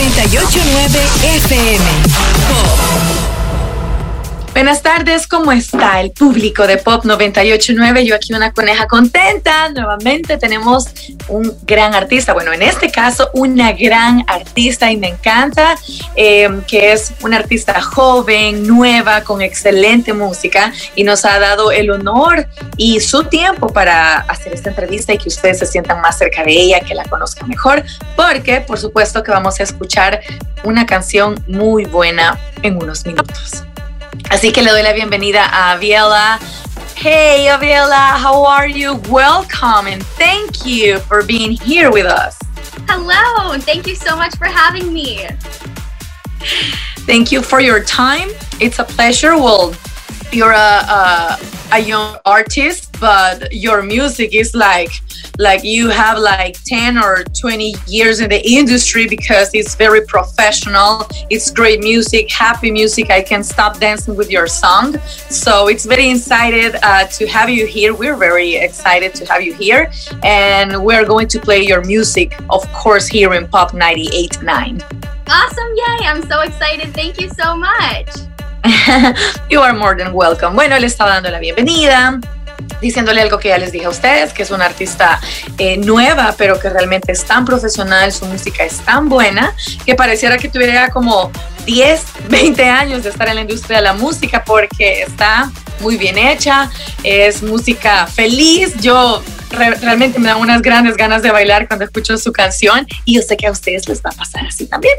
989 FM. Buenas tardes, ¿cómo está el público de Pop 989? Yo aquí una coneja contenta. Nuevamente tenemos un gran artista, bueno, en este caso una gran artista y me encanta, eh, que es una artista joven, nueva, con excelente música y nos ha dado el honor y su tiempo para hacer esta entrevista y que ustedes se sientan más cerca de ella, que la conozcan mejor, porque por supuesto que vamos a escuchar una canción muy buena en unos minutos. Así que le doy la bienvenida a Aviela. Hey, Aviela, how are you? Welcome and thank you for being here with us. Hello, and thank you so much for having me. Thank you for your time. It's a pleasure. Well, you're a, a, a young artist, but your music is like like you have like 10 or 20 years in the industry because it's very professional. It's great music happy music. I can stop dancing with your song so it's very excited uh, to have you here. We're very excited to have you here. And we're going to play your music of course here in pop 98.9 awesome. Yay. I'm so excited. Thank you so much you are more than welcome bueno le estaba dando la bienvenida diciéndole algo que ya les dije a ustedes, que es una artista eh, nueva, pero que realmente es tan profesional, su música es tan buena, que pareciera que tuviera como 10, 20 años de estar en la industria de la música, porque está muy bien hecha, es música feliz. Yo re realmente me da unas grandes ganas de bailar cuando escucho su canción y yo sé que a ustedes les va a pasar así también.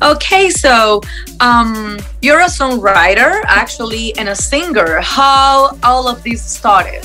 Okay, so um, you're a songwriter actually and a singer. How all of this started?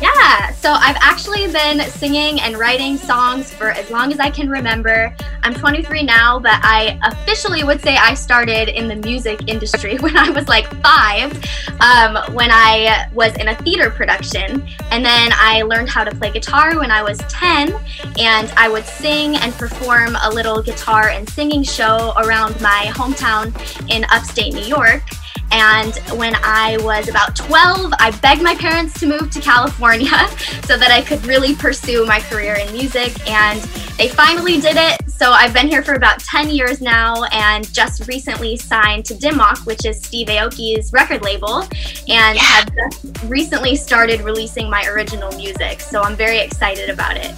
Yeah, so I've actually been singing and writing songs for as long as I can remember. I'm 23 now, but I officially would say I started in the music industry when I was like five, um, when I was in a theater production. And then I learned how to play guitar when I was 10, and I would sing and perform a little guitar and singing show around my hometown in upstate New York. And when I was about 12, I begged my parents to move to California so that I could really pursue my career in music. And they finally did it. So I've been here for about 10 years now and just recently signed to Dimmock, which is Steve Aoki's record label, and yeah. have just recently started releasing my original music. So I'm very excited about it.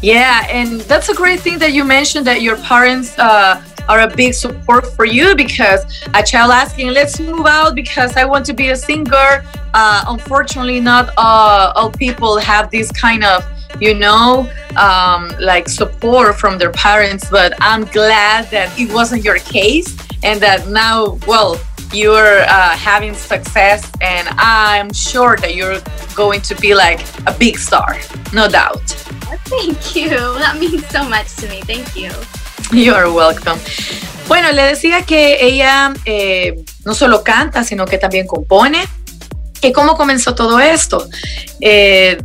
Yeah, and that's a great thing that you mentioned that your parents uh, are a big support for you because a child asking, let's move out because I want to be a singer. Uh, unfortunately, not uh, all people have this kind of you know, um, like support from their parents. But I'm glad that it wasn't your case and that now, well, you're uh, having success, and I'm sure that you're going to be like a big star, no doubt. Thank you. That means so much to me. Thank you. You're welcome. Bueno, le decía que ella eh, no solo canta, sino que también compone. ¿Y cómo comenzó todo esto? Eh,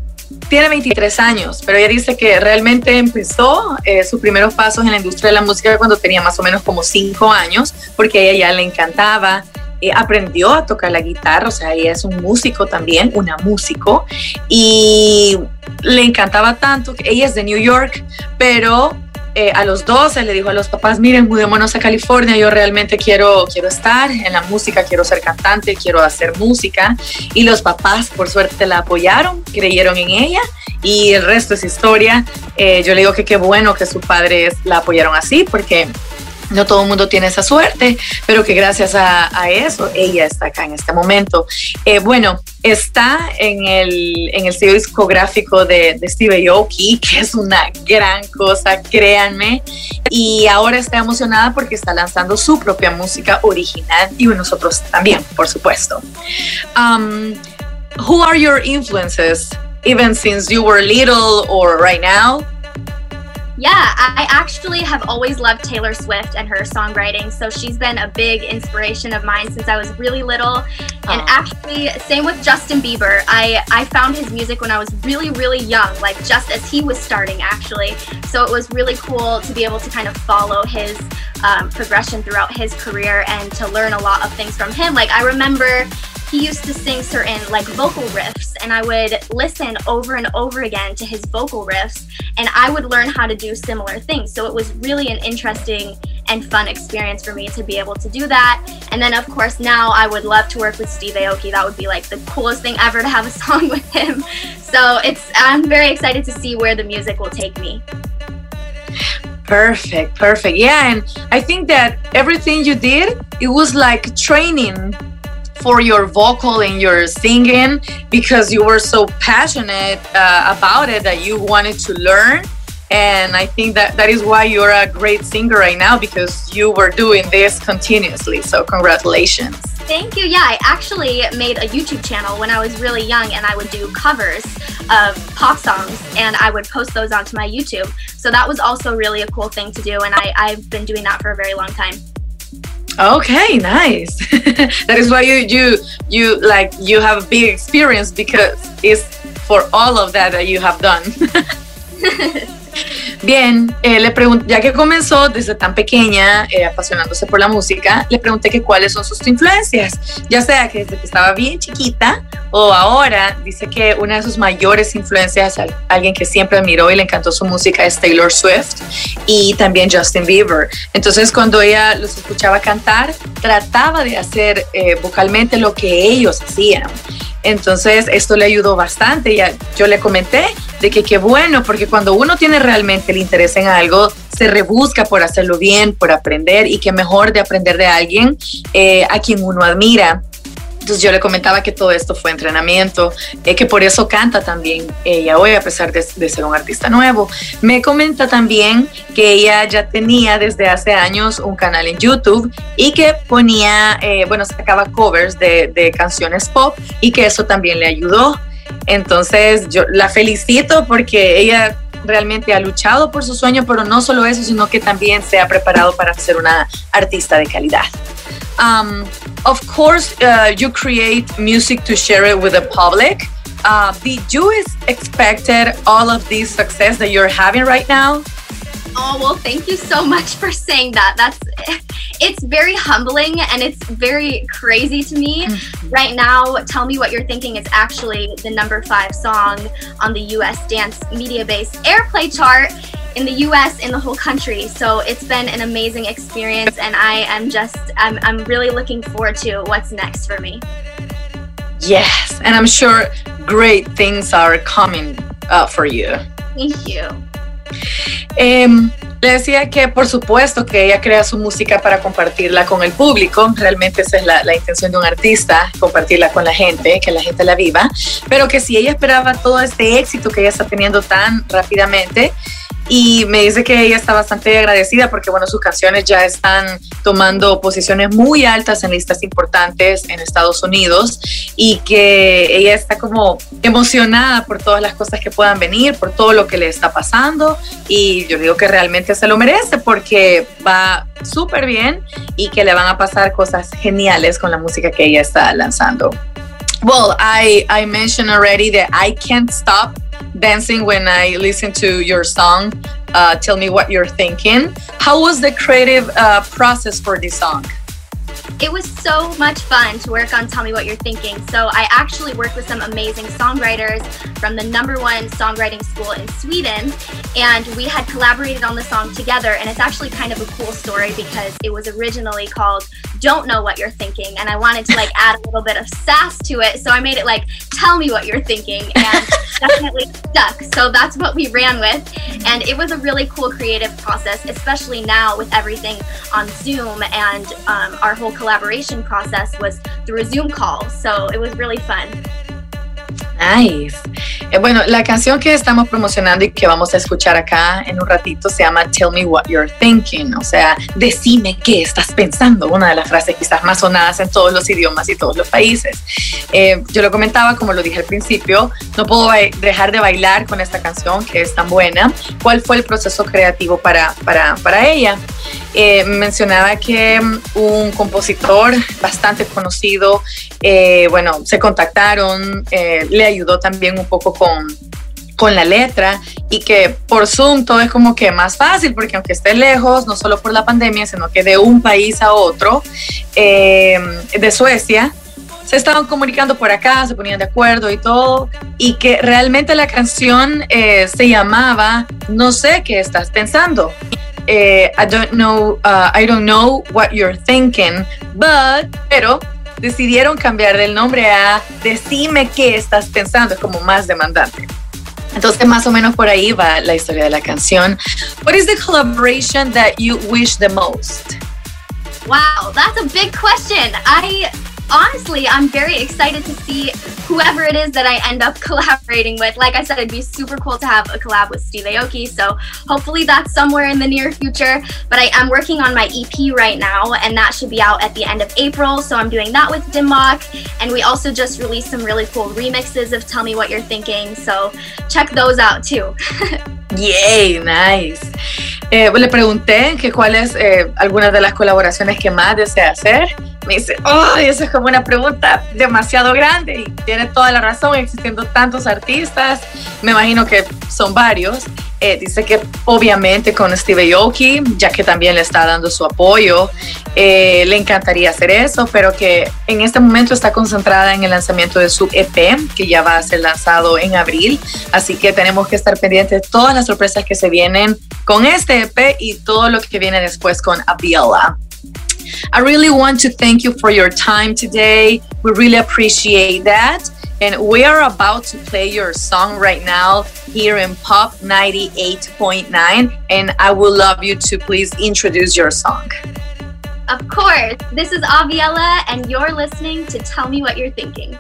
tiene 23 años, pero ella dice que realmente empezó eh, sus primeros pasos en la industria de la música cuando tenía más o menos como 5 años, porque a ella ya le encantaba. Eh, aprendió a tocar la guitarra, o sea, ella es un músico también, una músico, y le encantaba tanto ella es de New York, pero eh, a los 12 le dijo a los papás, miren, mudémonos a California, yo realmente quiero, quiero estar en la música, quiero ser cantante, quiero hacer música. Y los papás, por suerte, la apoyaron, creyeron en ella y el resto es historia. Eh, yo le digo que qué bueno que sus padres la apoyaron así, porque no todo el mundo tiene esa suerte, pero que gracias a, eso ella está acá en este momento. Eh, bueno, está en el, en el sello discográfico de, Steve Aoki, que es una gran cosa, créanme, y ahora está emocionada porque está lanzando su propia música original y nosotros también, por supuesto. Um, who are your influences, even since you were little or right now? Yeah, I actually have always loved Taylor Swift and her songwriting. So she's been a big inspiration of mine since I was really little. And actually, same with Justin Bieber. I, I found his music when I was really, really young, like just as he was starting, actually. So it was really cool to be able to kind of follow his um, progression throughout his career and to learn a lot of things from him. Like, I remember he used to sing certain like vocal riffs and I would listen over and over again to his vocal riffs and I would learn how to do similar things. So it was really an interesting and fun experience for me to be able to do that. And then of course now I would love to work with Steve Aoki. That would be like the coolest thing ever to have a song with him. So it's I'm very excited to see where the music will take me. Perfect, perfect. Yeah, and I think that everything you did, it was like training for your vocal and your singing because you were so passionate uh, about it that you wanted to learn. And i think that that is why you're a great singer right now because you were doing this continuously. So congratulations. Thank you. Yeah i actually made a youtube channel when i was really young and i would do covers of pop songs and i would post those onto my youtube. So that was also really a cool thing to do and I, i've been doing that for a very long time Okay, nice. that is why you you you like you have a big experience because it's for all of that that you have done. Bien, eh, le ya que comenzó desde tan pequeña eh, apasionándose por la música, le pregunté que cuáles son sus influencias, ya sea que desde que estaba bien chiquita o ahora, dice que una de sus mayores influencias, alguien que siempre admiró y le encantó su música es Taylor Swift y también Justin Bieber. Entonces cuando ella los escuchaba cantar, trataba de hacer eh, vocalmente lo que ellos hacían. Entonces, esto le ayudó bastante. Ya, yo le comenté de que qué bueno, porque cuando uno tiene realmente el interés en algo, se rebusca por hacerlo bien, por aprender y qué mejor de aprender de alguien eh, a quien uno admira. Entonces yo le comentaba que todo esto fue entrenamiento, eh, que por eso canta también ella hoy, a pesar de, ser un artista nuevo. Me comenta también que ella ya tenía desde hace años un canal en YouTube y que ponía, eh, bueno, sacaba covers de canciones pop y que eso también le ayudó. Entonces yo la felicito porque ella realmente ha luchado por su sueño, pero no solo eso, sino que también se ha preparado para ser una artista de calidad. Um, of course, uh, you create music to share it with the public. Uh, did you expected all of this success that you're having right now? Oh, well, thank you so much for saying that. That's it's very humbling and it's very crazy to me. Mm-hmm. Right now, Tell Me What You're Thinking is actually the number 5 song on the US dance media based airplay chart in the US in the whole country. So it's been an amazing experience and I am just I'm I'm really looking forward to what's next for me. Yes, and I'm sure great things are coming uh, for you. Thank you. Um, Le decía que por supuesto que ella crea su música para compartirla con el público, realmente esa es la, la, intención de un artista, compartirla con la gente, que la gente la viva, pero que si ella esperaba todo este éxito que ella está teniendo tan rápidamente, y me dice que ella está bastante agradecida porque, bueno, sus canciones ya están tomando posiciones muy altas en listas importantes en Estados Unidos y que ella está como emocionada por todas las cosas que puedan venir, por todo lo que le está pasando y yo digo que realmente se lo merece porque va súper bien y que le van a pasar cosas geniales con la música que ella está lanzando. Well, I, I mentioned already that I can't stop dancing when I listen to your song. Uh, tell me what you're thinking. How was the creative uh, process for this song? It was so much fun to work on Tell Me What You're Thinking. So I actually worked with some amazing songwriters from the number one songwriting school in Sweden, and we had collaborated on the song together. And it's actually kind of a cool story because it was originally called Don't Know What You're Thinking, and I wanted to like add a little bit of sass to it. So I made it like Tell Me What You're Thinking, and definitely stuck. So that's what we ran with, and it was a really cool creative process, especially now with everything on Zoom and um, our whole collaboration process was through a Zoom call. So it was really fun. Nice. Eh, bueno, la canción que estamos promocionando y que vamos a escuchar acá en un ratito se llama Tell Me What You're Thinking, o sea, decime qué estás pensando, una de las frases quizás más sonadas en todos los idiomas y todos los países. Eh, yo lo comentaba, como lo dije al principio, no puedo dejar de bailar con esta canción que es tan buena. ¿Cuál fue el proceso creativo para, para, para ella? Eh, mencionaba que mm, un compositor bastante conocido, eh, bueno, se contactaron, eh, le ayudó también un poco con, con la letra y que por Zoom todo es como que más fácil porque aunque esté lejos, no solo por la pandemia, sino que de un país a otro, de Suecia, se estaban comunicando por acá, se ponían de acuerdo y todo, y que realmente la canción eh, se llamaba No sé qué estás pensando. Eh, I don't know, uh, I don't know what you're thinking, but, pero decidieron cambiar el nombre a Decime qué estás pensando, como más demandante. Entonces, más o menos por ahí va la historia de la canción. What is the collaboration that you wish the most? Wow, that's a big question. I honestly, I'm very excited to see whoever it is that I end up collaborating with. Like I said, it'd be super cool to have a collab with Steve Aoki. So hopefully that's somewhere in the near future. But I am working on my EP right now, and that should be out at the end of April. So I'm doing that with Dimmock. And we also just released some really cool remixes of Tell Me What You're Thinking. So check those out too. Yay, nice. Eh, le pregunté que cuáles eh, algunas de las colaboraciones que más desea hacer. Me dice, oh, esa es como una pregunta demasiado grande y tiene toda la razón, existiendo tantos artistas, me imagino que son varios. Eh, dice que obviamente con Steve Aoki, ya que también le está dando su apoyo, eh, le encantaría hacer eso, pero que en este momento está concentrada en el lanzamiento de su EP, que ya va a ser lanzado en abril. Así que tenemos que estar pendientes de todas las sorpresas que se vienen con este EP y todo lo que viene después con Aviola. I really want to thank you for your time today. We really appreciate that. And we are about to play your song right now here in Pop 98.9. And I would love you to please introduce your song. Of course. This is Aviella, and you're listening to Tell Me What You're Thinking.